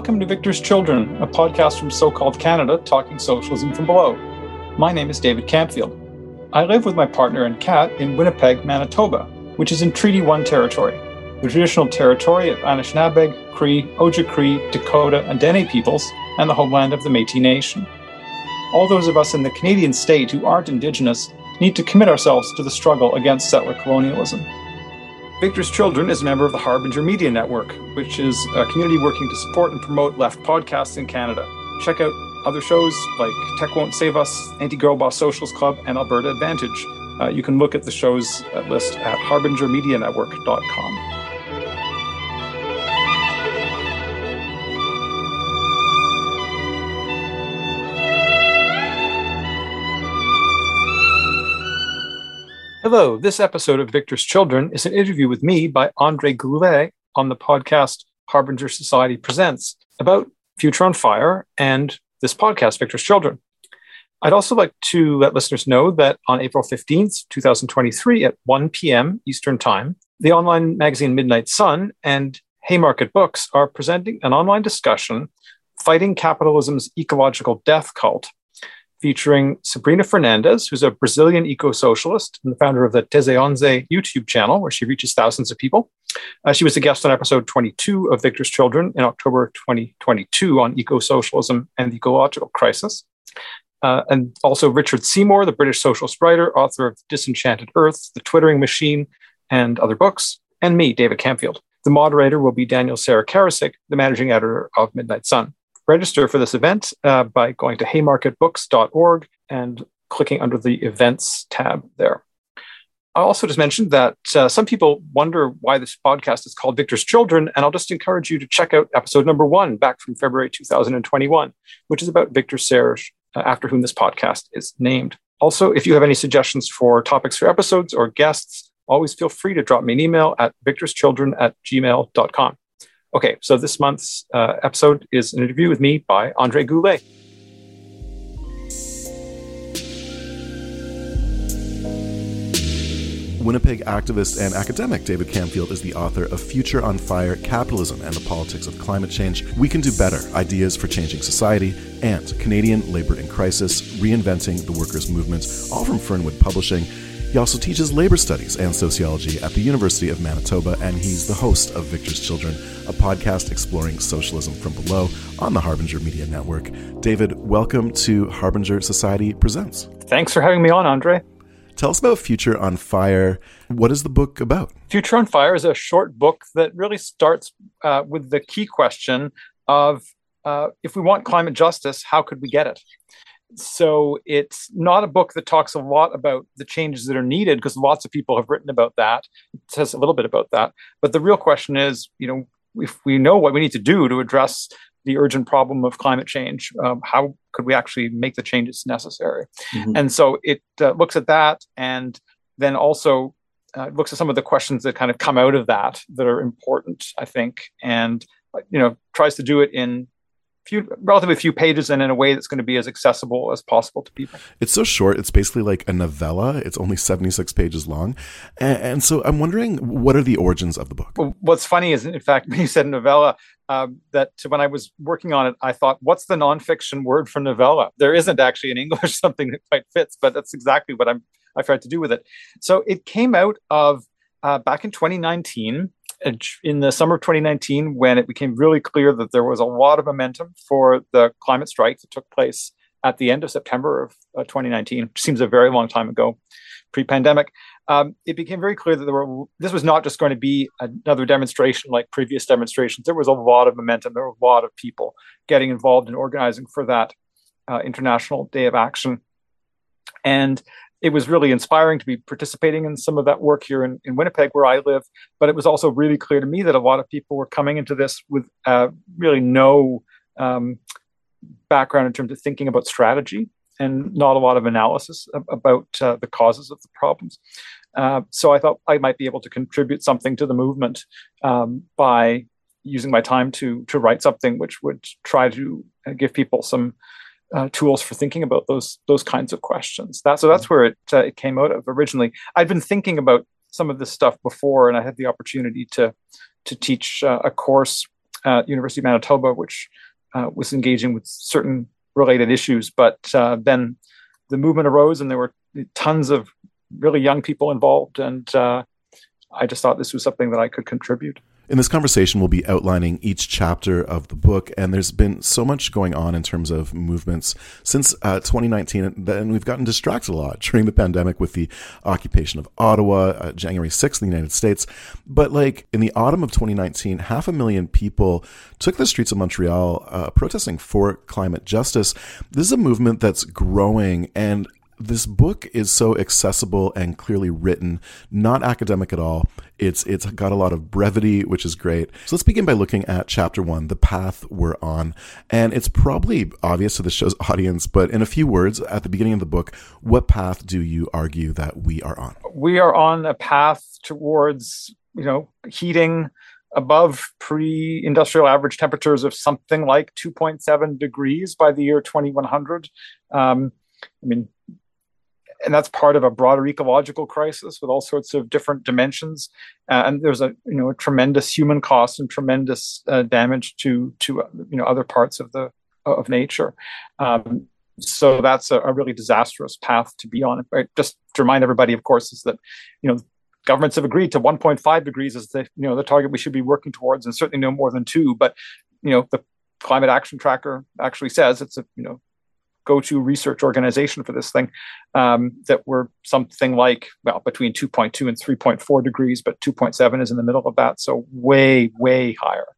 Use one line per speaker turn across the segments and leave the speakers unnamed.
Welcome to Victor's Children, a podcast from so called Canada talking socialism from below. My name is David Camfield. I live with my partner and cat in Winnipeg, Manitoba, which is in Treaty 1 territory, the traditional territory of Anishinaabeg, Cree, Ojibwe, Dakota, and Dene peoples, and the homeland of the Metis Nation. All those of us in the Canadian state who aren't Indigenous need to commit ourselves to the struggle against settler colonialism. Victor's Children is a member of the Harbinger Media Network, which is a community working to support and promote left podcasts in Canada. Check out other shows like Tech Won't Save Us, Anti Girl Boss Socialist Club, and Alberta Advantage. Uh, you can look at the shows list at harbingermedianetwork.com. Hello, this episode of Victor's Children is an interview with me by Andre Goulet on the podcast Harbinger Society Presents about Future on Fire and this podcast, Victor's Children. I'd also like to let listeners know that on April 15th, 2023, at 1 p.m. Eastern Time, the online magazine Midnight Sun and Haymarket Books are presenting an online discussion fighting capitalism's ecological death cult featuring Sabrina Fernandes, who's a Brazilian eco socialist and the founder of the Tese Onze YouTube channel, where she reaches thousands of people. Uh, she was a guest on episode 22 of Victor's Children in October 2022 on eco socialism and the ecological crisis. Uh, and also Richard Seymour, the British socialist writer, author of Disenchanted Earth, The Twittering Machine, and other books, and me, David Camfield. The moderator will be Daniel Sarah Karasik, the managing editor of Midnight Sun register for this event uh, by going to haymarketbooks.org and clicking under the events tab there. I also just mentioned that uh, some people wonder why this podcast is called Victor's Children, and I'll just encourage you to check out episode number one back from February 2021, which is about Victor Serge, uh, after whom this podcast is named. Also, if you have any suggestions for topics for episodes or guests, always feel free to drop me an email at victorschildren at gmail.com. Okay, so this month's uh, episode is an interview with me by Andre Goulet.
Winnipeg activist and academic David Camfield is the author of Future on Fire Capitalism and the Politics of Climate Change. We Can Do Better Ideas for Changing Society, and Canadian Labor in Crisis Reinventing the Workers' Movement, all from Fernwood Publishing. He also teaches labor studies and sociology at the University of Manitoba, and he's the host of Victor's Children, a podcast exploring socialism from below on the Harbinger Media Network. David, welcome to Harbinger Society Presents.
Thanks for having me on, Andre.
Tell us about Future on Fire. What is the book about?
Future on Fire is a short book that really starts uh, with the key question of uh, if we want climate justice, how could we get it? So it's not a book that talks a lot about the changes that are needed because lots of people have written about that. It says a little bit about that. But the real question is you know if we know what we need to do to address the urgent problem of climate change um, how could we actually make the changes necessary? Mm-hmm. and so it uh, looks at that and then also uh, looks at some of the questions that kind of come out of that that are important i think and you know tries to do it in few relatively few pages and in a way that's going to be as accessible as possible to people.
It's so short. It's basically like a novella. It's only 76 pages long. And, and so I'm wondering what are the origins of the book?
Well, what's funny is, in fact, when you said novella, um, that when I was working on it, I thought, what's the nonfiction word for novella? There isn't actually in English something that quite fits, but that's exactly what I'm I tried to do with it. So it came out of uh, back in 2019 in the summer of 2019 when it became really clear that there was a lot of momentum for the climate strike that took place at the end of September of uh, 2019, which seems a very long time ago, pre-pandemic. Um, it became very clear that there were this was not just going to be another demonstration like previous demonstrations. There was a lot of momentum. There were a lot of people getting involved in organizing for that uh, International Day of Action, and it was really inspiring to be participating in some of that work here in, in Winnipeg, where I live. But it was also really clear to me that a lot of people were coming into this with uh, really no um, background in terms of thinking about strategy and not a lot of analysis about uh, the causes of the problems. Uh, so I thought I might be able to contribute something to the movement um, by using my time to to write something which would try to uh, give people some uh, tools for thinking about those those kinds of questions. That so that's mm-hmm. where it uh, it came out of originally. I'd been thinking about some of this stuff before, and I had the opportunity to to teach uh, a course at University of Manitoba, which uh, was engaging with certain related issues. But uh, then the movement arose, and there were tons of really young people involved, and uh, I just thought this was something that I could contribute.
In this conversation, we'll be outlining each chapter of the book, and there's been so much going on in terms of movements since uh, 2019, and we've gotten distracted a lot during the pandemic with the occupation of Ottawa, uh, January 6th in the United States. But like in the autumn of 2019, half a million people took the streets of Montreal uh, protesting for climate justice. This is a movement that's growing, and this book is so accessible and clearly written, not academic at all. It's it's got a lot of brevity, which is great. So let's begin by looking at chapter one, the path we're on. And it's probably obvious to the show's audience, but in a few words, at the beginning of the book, what path do you argue that we are on?
We are on a path towards, you know, heating above pre-industrial average temperatures of something like 2.7 degrees by the year 2100. Um, I mean, and that's part of a broader ecological crisis with all sorts of different dimensions. Uh, and there's a you know a tremendous human cost and tremendous uh, damage to to you know other parts of the of nature. Um, so that's a, a, really disastrous path to be on. Right? Just to remind everybody, of course, is that you know governments have agreed to 1.5 degrees as the you know the target we should be working towards, and certainly no more than two. But you know the climate action tracker actually says it's a you know go-to research organization for this thing um, that we're something like well between 2.2 and 3.4 degrees but 2.7 is in the middle of that so way way higher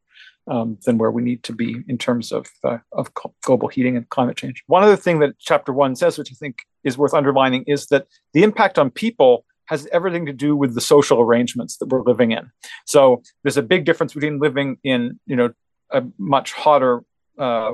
um, than where we need to be in terms of uh, of global heating and climate change. One other thing that chapter one says which i think is worth underlining is that the impact on people has everything to do with the social arrangements that we're living in. So there's a big difference between living in you know a much hotter uh,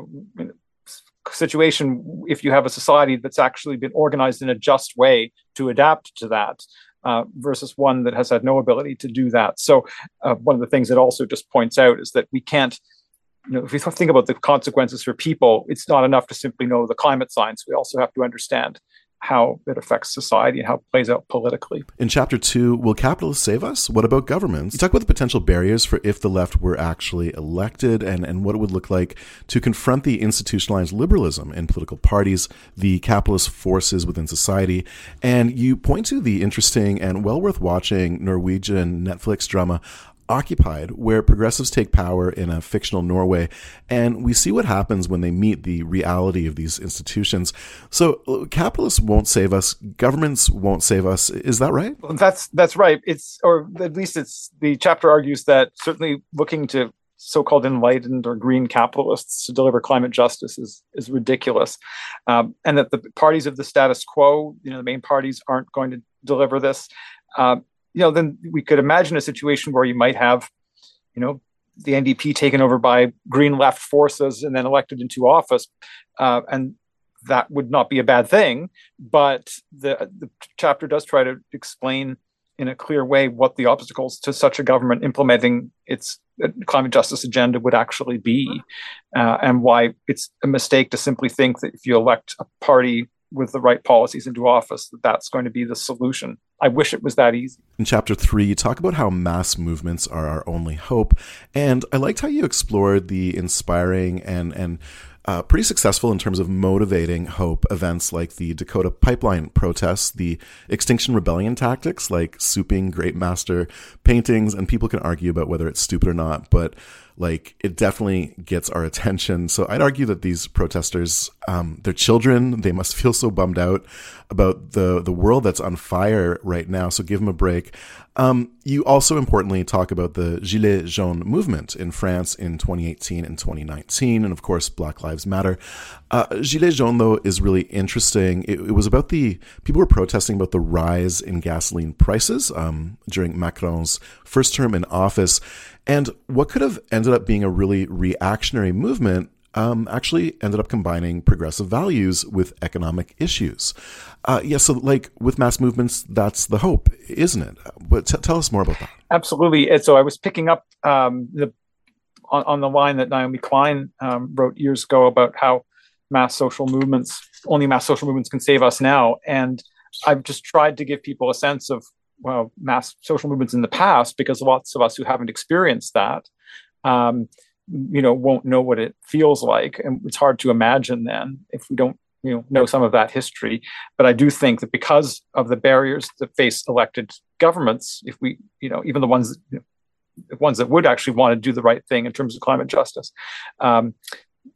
situation if you have a society that's actually been organized in a just way to adapt to that uh, versus one that has had no ability to do that. So, uh, one of the things it also just points out is that we can't, you know, if we think about the consequences for people, it's not enough to simply know the climate science. We also have to understand how it affects society and how it plays out politically.
In chapter two, will capitalists save us? What about governments? You talk about the potential barriers for if the left were actually elected and, and what it would look like to confront the institutionalized liberalism in political parties, the capitalist forces within society. And you point to the interesting and well worth watching Norwegian Netflix drama Occupied, where progressives take power in a fictional Norway, and we see what happens when they meet the reality of these institutions. So, capitalists won't save us, governments won't save us. Is that right?
That's that's right. It's or at least it's the chapter argues that certainly looking to so-called enlightened or green capitalists to deliver climate justice is is ridiculous, um, and that the parties of the status quo, you know, the main parties aren't going to deliver this. Uh, you know, then we could imagine a situation where you might have, you know, the NDP taken over by green left forces and then elected into office, uh, and that would not be a bad thing. But the the chapter does try to explain in a clear way what the obstacles to such a government implementing its uh, climate justice agenda would actually be, uh, and why it's a mistake to simply think that if you elect a party with the right policies into office that that's going to be the solution. I wish it was that easy.
In chapter three, you talk about how mass movements are our only hope, and I liked how you explored the inspiring and and uh, pretty successful in terms of motivating hope events like the Dakota pipeline protests, the Extinction Rebellion tactics like souping Great Master paintings, and people can argue about whether it's stupid or not, but like it definitely gets our attention. So I'd argue that these protesters, um, they're children. They must feel so bummed out about the the world that's on fire right now. So give them a break. Um, you also importantly talk about the Gilets jaunes movement in France in 2018 and 2019, and of course Black Lives Matter. Uh, Gilets jaunes, though, is really interesting. It, it, was about the people were protesting about the rise in gasoline prices um, during Macron's first term in office, and what could have ended up being a really reactionary movement um, actually ended up combining progressive values with economic issues. Uh, yeah, so like with mass movements, that's the hope, isn't it? But t- tell us more about that.
Absolutely. And so I was picking up um, the on, on, the line that Naomi Klein um, wrote years ago about how mass social movements, only mass social movements can save us now. And I've just tried to give people a sense of well, mass social movements in the past because lots of us who haven't experienced that um, you know, won't know what it feels like, and it's hard to imagine then if we don't you know know some of that history. But i do think that because of the barriers that face elected governments if we you know even the ones you know, ones that would actually want to do the right thing in terms of climate justice um,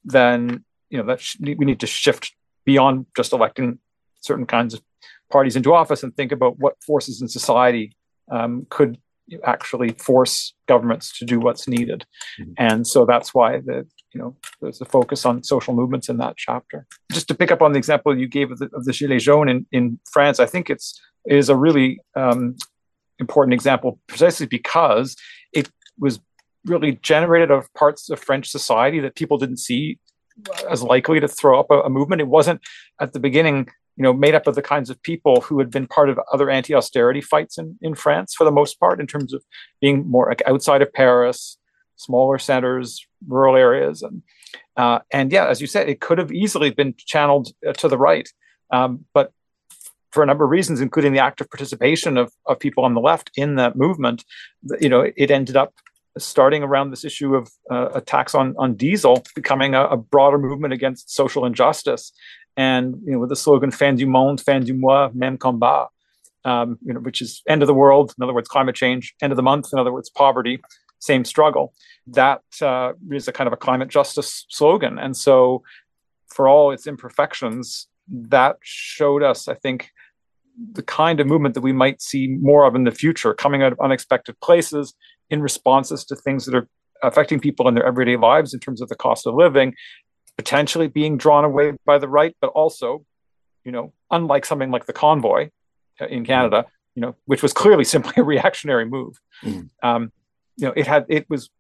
then you know that sh- we need to shift beyond just electing certain kinds of parties into office and think about what forces in society um, could actually force governments to do what's needed. Mm-hmm. And so that's why the you know there's a focus on social movements in that chapter. Just to pick up on the example you gave of the, of the Gilets jaunes in, in France, I think it's is a really um, important example precisely because it was really generated of parts of French society that people didn't see as likely to throw up a, a movement. It wasn't at the beginning you know, made up of the kinds of people who had been part of other anti-austerity fights in, in France for the most part, in terms of being more like outside of Paris, smaller centers, rural areas, and uh, and yeah, as you said, it could have easily been channeled uh, to the right, um, but for a number of reasons, including the active participation of, of people on the left in that movement, you know, it ended up starting around this issue of uh, attacks on on diesel becoming a, a, broader movement against social injustice and you know with the slogan "Fin du monde, fin du mois, même combat," um, you know, which is end of the world, in other words, climate change, end of the month, in other words, poverty, same struggle. That uh, is a kind of a climate justice slogan, and so for all its imperfections, that showed us, I think, the kind of movement that we might see more of in the future, coming out of unexpected places in responses to things that are affecting people in their everyday lives in terms of the cost of living potentially being drawn away by the right, but also, you know, unlike something like the convoy uh, in Canada, you know, which was clearly simply a reactionary move. Mm. Um, you know, it had it was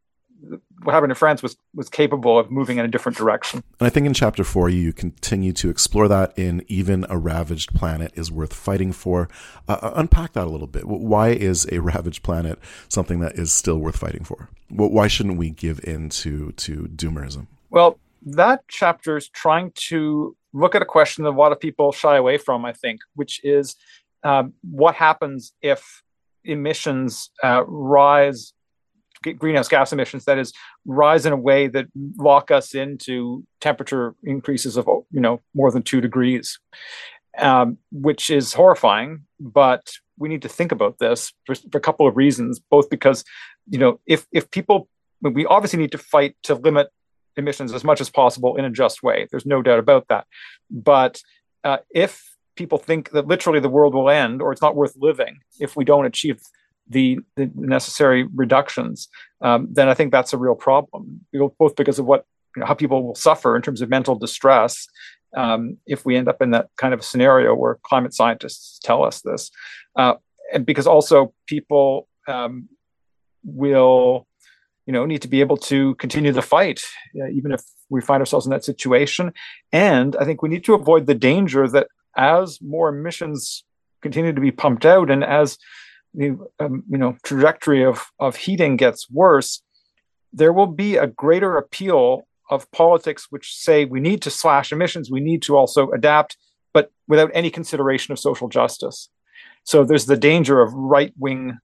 what happened in France was was capable of moving in a different direction.
And I think in chapter four, you continue to explore that in even a ravaged planet is worth fighting for. Uh, uh unpack that a little bit. Why is a ravaged planet something that is still worth fighting for? Why shouldn't we give in to to doomerism?
Well, that chapter is trying to look at a question that a lot of people shy away from, I think, which is um, what happens if emissions uh, rise, greenhouse gas emissions, that is, rise in a way that lock us into temperature increases of you know more than two degrees, um, which is horrifying. But we need to think about this for, for a couple of reasons, both because you know if if people we obviously need to fight to limit emissions as much as possible in a just way. There's no doubt about that. But uh, if people think that literally the world will end or it's not worth living if we don't achieve the, the necessary reductions, um, then I think that's a real problem. Both because of what you know, how people will suffer in terms of mental distress um, if we end up in that kind of scenario where climate scientists tell us this, uh, and because also people um, will you know need to be able to continue the fight uh, even if we find ourselves in that situation. And i think we need to avoid the danger that as more emissions continue to be pumped out and as the um, you know trajectory of of heating gets worse there will be a greater appeal of politics which say we need to slash emissions we need to also adapt but without any consideration of social justice. So there's the danger of right wing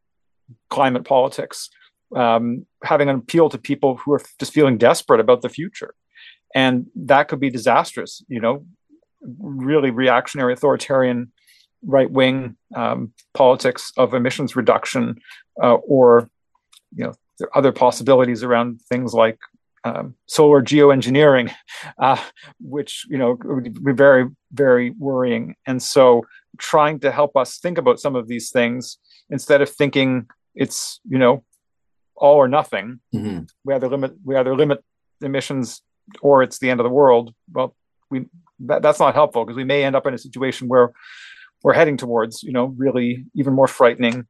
climate politics um, having an appeal to people who are just feeling desperate about the future. And that could be disastrous, you know, really reactionary, authoritarian, right wing um, politics of emissions reduction, uh, or, you know, there are other possibilities around things like um, solar geoengineering, uh, which, you know, would be very, very worrying. And so trying to help us think about some of these things instead of thinking it's, you know, all or nothing. Mm-hmm. We either limit we either limit emissions or it's the end of the world. Well, we that, that's not helpful because we may end up in a situation where we're heading towards you know really even more frightening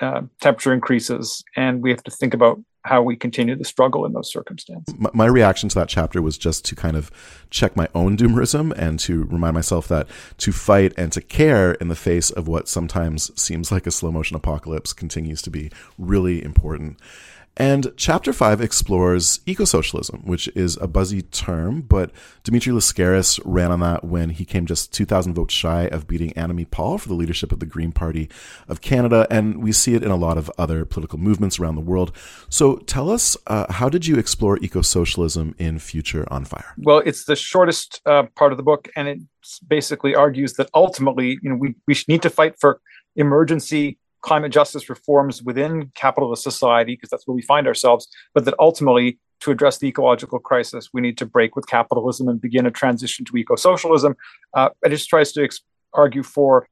uh, temperature increases, and we have to think about how we continue to struggle in those circumstances.
My, my, reaction to that chapter was just to kind of check my own doomerism and to remind myself that to fight and to care in the face of what sometimes seems like a slow motion apocalypse continues to be really important. And chapter five explores eco socialism, which is a buzzy term, but Dimitri Lascaris ran on that when he came just 2,000 votes shy of beating Annamie Paul for the leadership of the Green Party of Canada. And we see it in a lot of other political movements around the world. So tell us, uh, how did you explore eco socialism in Future on Fire?
Well, it's the shortest uh, part of the book, and it basically argues that ultimately, you know, we, we need to fight for emergency climate justice reforms within capitalist society, because that's where we find ourselves, but that ultimately, to address the ecological crisis, we need to break with capitalism and begin a transition to eco socialism. Uh, it just tries to ex- argue for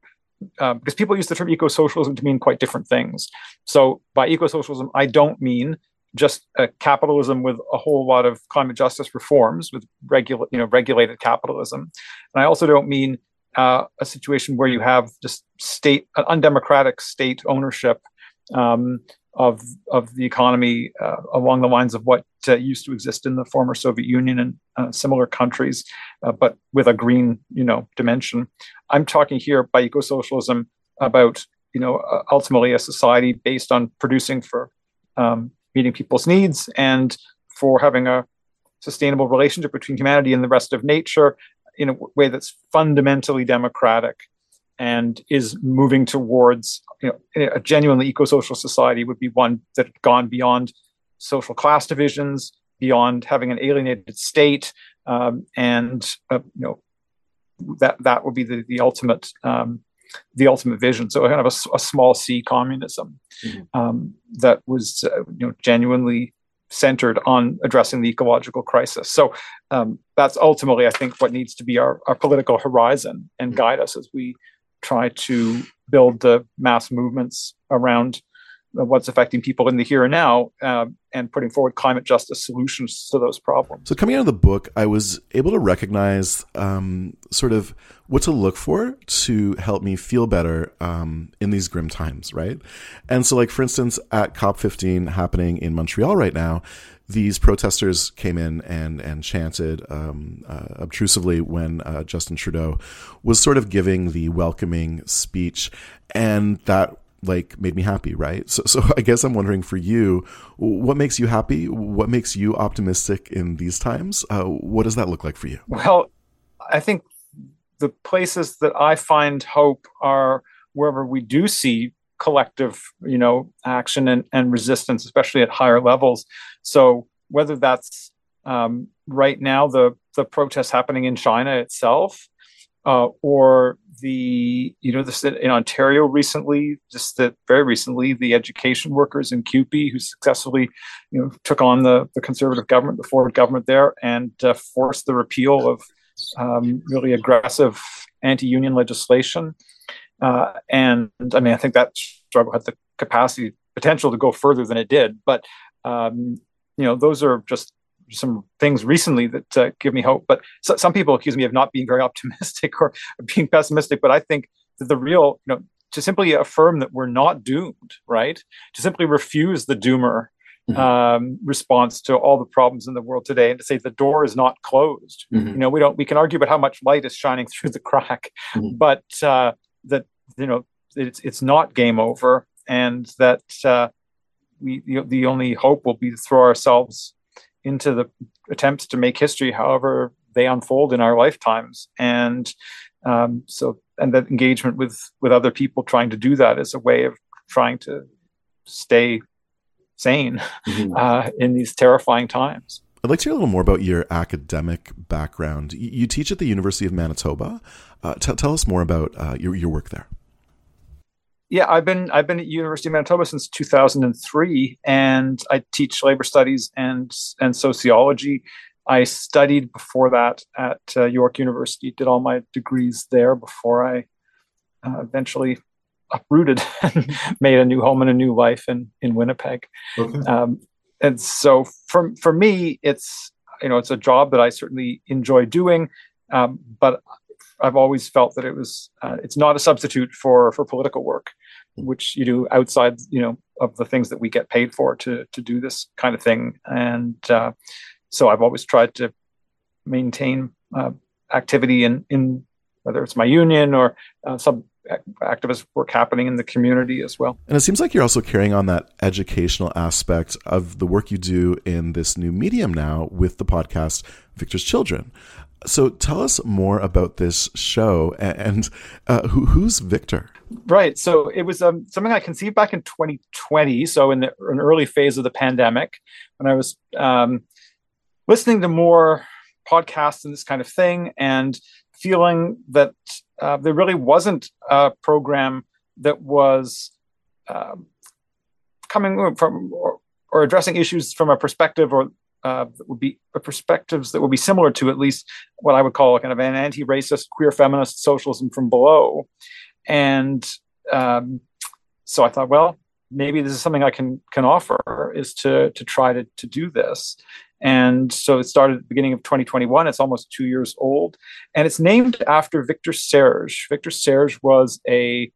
uh, because people use the term eco-socialism to mean quite different things. So by eco-socialism, I don't mean just a capitalism with a whole lot of climate justice reforms with regula- you know, regulated capitalism. And I also don't mean uh, a situation where you have just state uh, undemocratic state ownership um, of of the economy uh, along the lines of what uh, used to exist in the former Soviet Union and uh, similar countries, uh, but with a green you know dimension. I'm talking here by eco-socialism about you know ultimately a society based on producing for um, meeting people's needs and for having a sustainable relationship between humanity and the rest of nature in a way that's fundamentally democratic and is moving towards you know a genuinely eco-social society would be one that had gone beyond social class divisions beyond having an alienated state um, and uh, you know that that would be the, the ultimate um, the ultimate vision so kind of a, a small c communism mm-hmm. um, that was uh, you know genuinely centered on addressing the ecological crisis. So um, that's ultimately, I think, what needs to be our, our political horizon and mm-hmm. guide us as we try to build the mass movements around what's affecting people in the here and now uh, and putting forward climate justice solutions to those problems.
So, coming out of the book, I was able to recognize um, sort of what to look for to help me feel better um, in these grim times, right? And so, like, for instance, at COP15 happening in Montreal right now, these protesters came in and and chanted um, uh, obtrusively when uh, Justin Trudeau was sort of giving the welcoming speech, and that like made me happy, right? So, so I guess I'm wondering for you, what makes you happy? What makes you optimistic in these times? Uh, what does that look like for you?
Well, I think the places that I find hope are wherever we do see collective, you know, action and, and resistance, especially at higher levels. So whether that's um, right now the the protests happening in China itself, uh, or the you know this in Ontario recently, just that very recently, the education workers in CUPE who successfully you know took on the the conservative government, the Ford government there, and uh, forced the repeal of um, really aggressive anti-union legislation. Uh, and I mean, I think that struggle had the capacity, potential to go further than it did. But um, you know, those are just some things recently that uh, give me hope. But so, some people accuse me of not being very optimistic or being pessimistic. But I think that the real, you know, to simply affirm that we're not doomed, right? To simply refuse the doomer mm-hmm. um, response to all the problems in the world today, and to say the door is not closed. Mm-hmm. You know, we don't. We can argue about how much light is shining through the crack, mm-hmm. but uh, that you know, it's it's not game over, and that uh, we the, the only hope will be to throw ourselves into the attempts to make history however they unfold in our lifetimes and um, so and that engagement with with other people trying to do that is a way of trying to stay sane mm-hmm. uh, in these terrifying times
I'd like to hear a little more about your academic background. You teach at the University of Manitoba. Uh, t- tell us more about uh, your, your work there
yeah, I've been I've been at University of Manitoba since 2003, and I teach labor studies and and sociology. I studied before that at uh, York University, did all my degrees there before I uh, eventually uprooted and made a new home and a new life in in Winnipeg. Okay. Um, and so for for me, it's you know it's a job that I certainly enjoy doing, um, but I've always felt that it was uh, it's not a substitute for for political work, which you do outside you know of the things that we get paid for to to do this kind of thing. And uh, so I've always tried to maintain uh, activity in in whether it's my union or uh, some activist work happening in the community as well.
And it seems like you're also carrying on that educational aspect of the work you do in this new medium now with the podcast Victor's Children. So tell us more about this show and uh, who, who's Victor?
Right. So it was um, something I conceived back in 2020. So in the an early phase of the pandemic, when I was um, listening to more podcasts and this kind of thing, and feeling that uh, there really wasn't a program that was um, coming from or, or, addressing issues from a perspective or uh, that would be uh, perspectives that would be similar to at least what I would call a kind of an anti-racist, queer feminist socialism from below. And um, so I thought, well, maybe this is something I can can offer is to to try to to do this. And so it started at the beginning of 2021. It's almost two years old. And it's named after Victor Serge. Victor Serge was a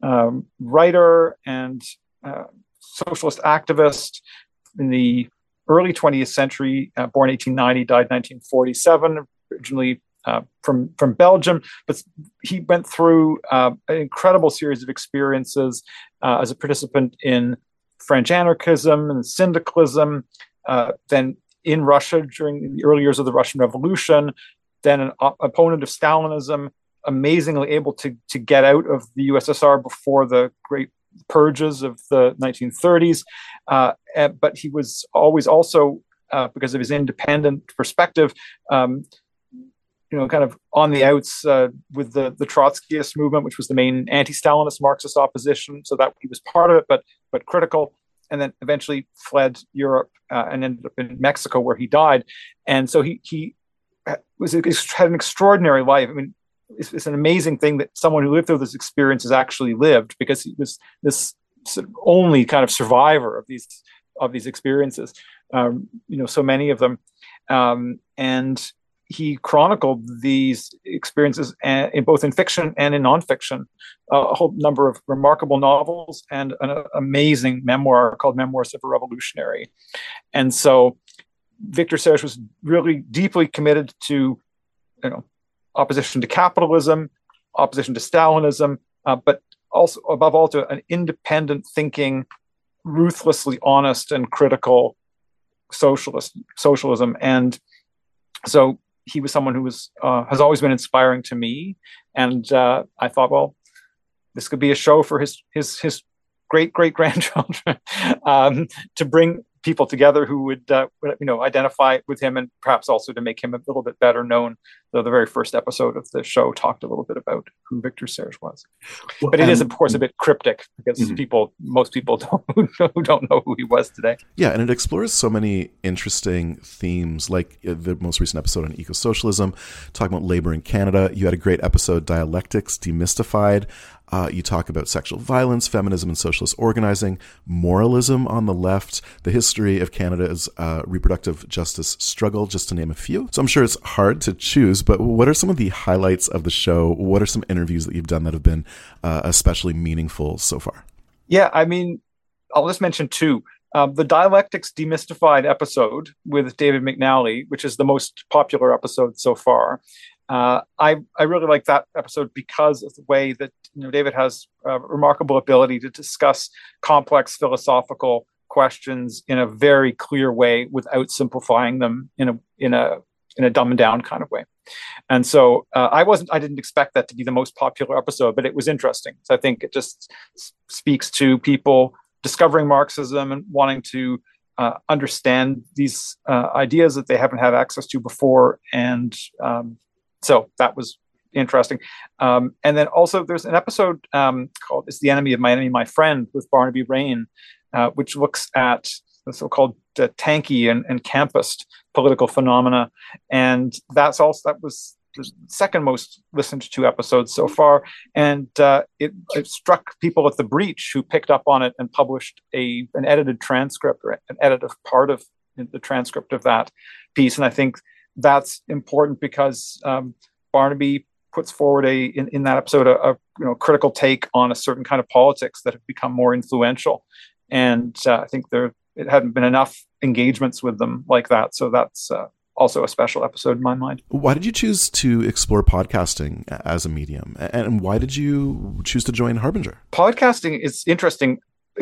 um, writer and uh, socialist activist in the early 20th century, uh, born 1890, died 1947, originally uh, from from Belgium, but he went through uh, an incredible series of experiences uh, as a participant in French anarchism and syndicalism, uh, then in Russia during the early years of the Russian Revolution, then an op- opponent of Stalinism, amazingly able to, to get out of the USSR before the great purges of the 1930s. Uh, and, but he was always also, uh, because of his independent perspective, um, you know, kind of on the outs uh, with the the Trotskyist movement, which was the main anti-Stalinist Marxist opposition. So that he was part of it, but but critical and then eventually fled Europe uh, and ended up in Mexico where he died. And so he he was had an extraordinary life. I mean, it's, it's, an amazing thing that someone who lived through this experience has actually lived because he was this sort of only kind of survivor of these of these experiences. Um, you know, so many of them, um, and he chronicled these experiences in both in fiction and in nonfiction, a whole number of remarkable novels and an amazing memoir called Memoirs of a Revolutionary. And so Victor Serge was really deeply committed to, you know, opposition to capitalism, opposition to Stalinism, uh, but also above all to an independent thinking, ruthlessly honest and critical socialist socialism. And so he was someone who was uh, has always been inspiring to me, and uh, I thought, well, this could be a show for his his his great great grandchildren um, to bring people together who would uh, you know identify with him and perhaps also to make him a little bit better known the very first episode of the show talked a little bit about who victor serge was well, but it is of course a bit cryptic because mm-hmm. people most people don't who don't know who he was today
yeah and it explores so many interesting themes like uh, the most recent episode on eco-socialism talking about labor in canada you had a great episode dialectics demystified uh, you talk about sexual violence, feminism, and socialist organizing, moralism on the left, the history of Canada's uh, reproductive justice struggle, just to name a few. So I'm sure it's hard to choose, but what are some of the highlights of the show? What are some interviews that you've done that have been uh, especially meaningful so far?
Yeah, I mean, I'll just mention two. Um, the Dialectics Demystified episode with David McNally, which is the most popular episode so far, uh, I I really like that episode because of the way that you know David has a remarkable ability to discuss complex philosophical questions in a very clear way without simplifying them in a in a in a dumb and down kind of way. And so uh, I wasn't I didn't expect that to be the most popular episode, but it was interesting. So I think it just speaks to people discovering Marxism and wanting to uh, understand these uh, ideas that they haven't had access to before and um, so that was interesting. Um, and then also there's an episode um, called "It's the Enemy of My Enemy, My Friend" with Barnaby Raine, uh, which looks at the so-called uh, tankie and, and campist political phenomena, and that's also that was the second most listened to episode so far, and uh, it, it, struck people at the breach who picked up on it and published a an edited transcript or an edited part of the transcript of that piece, and I think that's important because um, Barnaby puts forward a in, in that episode a, a, you know critical take on a certain kind of politics that have become more influential, and uh, I think there it hadn't been enough engagements with them like that. So that's uh, also a special episode in my mind.
Why did you choose to explore podcasting as a medium? And why did you choose to join Harbinger?
Podcasting is interesting.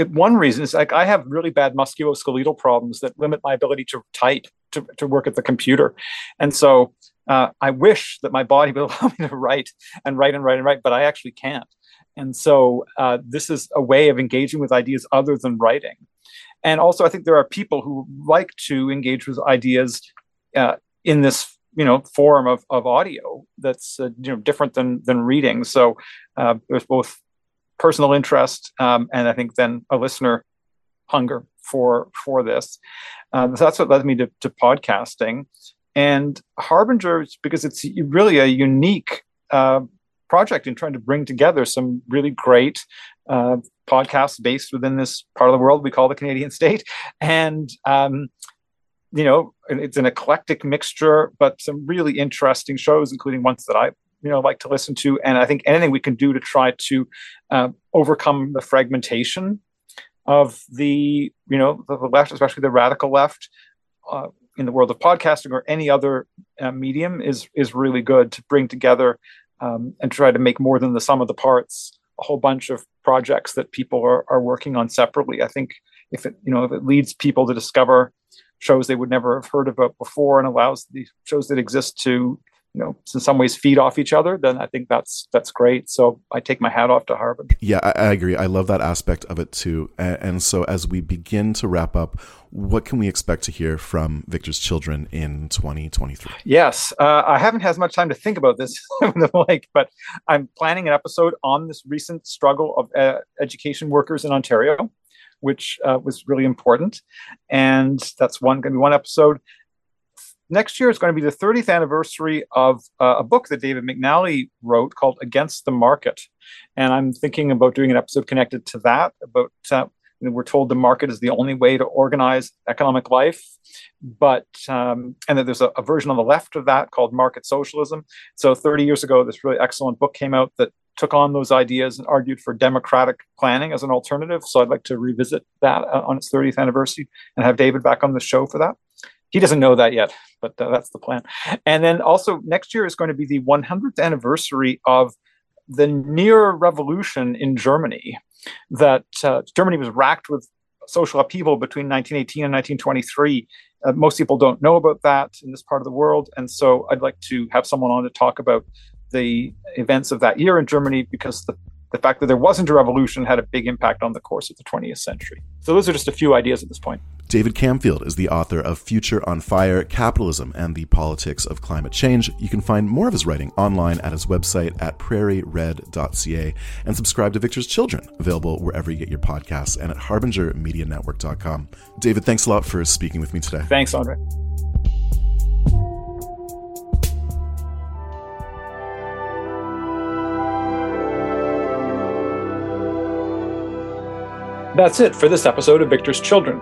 One reason is like I have really bad musculoskeletal problems that limit my ability to type, to, to work at the computer. And so uh, I wish that my body would allow me to write and write and write and write, but I actually can't. And so uh, this is a way of engaging with ideas other than writing. And also, I think there are people who like to engage with ideas uh, in this, you know, form of, of audio that's uh, you know different than than reading. So uh, there's both personal interest um, and I think then a listener hunger for for this. Uh, that's what led me to, to podcasting. And Harbinger, because it's really a unique uh, project in trying to bring together some really great uh, podcasts based within this part of the world we call the Canadian state. And, um, you know, it's an eclectic mixture, but some really interesting shows, including ones that I, you know, like to listen to. And I think anything we can do to try to uh, overcome the fragmentation of the, you know, the, left, especially the radical left, uh, in the world of podcasting or any other uh, medium is is really good to bring together um, and try to make more than the sum of the parts a whole bunch of projects that people are, are working on separately. I think if it you know if it leads people to discover shows they would never have heard about before and allows the shows that exist to you know in some ways feed off each other then i think that's that's great. So i take my hat off to harvard.
Yeah i, I agree. I love that aspect of it too. And, and, so as we begin to wrap up what can we expect to hear from victor's children in 2023
yes uh, i haven't had as much time to think about this like but i'm planning an episode on this recent struggle of uh, education workers in ontario which uh, was really important. And that's one going to be one episode next year is going to be the 30th anniversary of uh, a book that David McNally wrote called Against the Market. And I'm thinking about doing an episode connected to that about uh, we're told the market is the only way to organize economic life but um, and that there's a, a, version on the left of that called market socialism. So 30 years ago this really excellent book came out that took on those ideas and argued for democratic planning as an alternative. So i'd like to revisit that uh, on its 30th anniversary and have david back on the show for that he doesn't know that yet, but that's the plan. And then also next year is going to be the 100th anniversary of the near revolution in Germany. That uh, Germany was racked with social upheaval between 1918 and 1923. Uh, most people don't know about that in this part of the world, and so I'd like to have someone on to talk about the events of that year in Germany because the the fact that there wasn't a revolution had a big impact on the course of the 20th century. So those are just a few ideas at this point.
David Camfield is the author of Future on Fire Capitalism and the Politics of Climate Change. You can find more of his writing online at his website at prairiered.ca and subscribe to Victor's Children, available wherever you get your podcasts and at harbingermedianetwork.com. David, thanks a lot for speaking with me today.
Thanks, Andre. That's it for this episode of Victor's Children.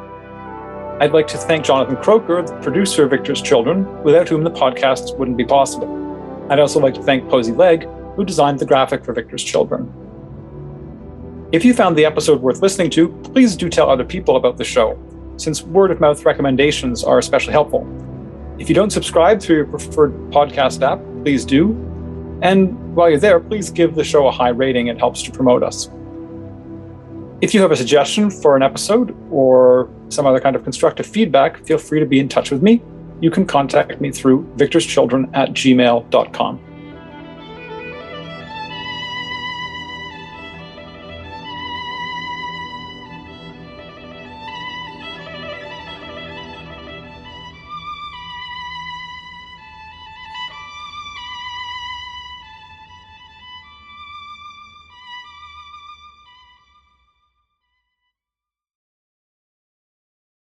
I'd like to thank Jonathan Croker, the producer of Victor's Children, without whom the podcast wouldn't be possible. I'd also like to thank Posey Legg, who designed the graphic for Victor's Children. If you found the episode worth listening to, please do tell other people about the show, since word of mouth recommendations are especially helpful. If you don't subscribe through your preferred podcast app, please do. And while you're there, please give the show a high rating, it helps to promote us. If you have a suggestion for an episode or some other kind of constructive feedback, feel free to be in touch with me. You can contact me through victorschildren at gmail.com.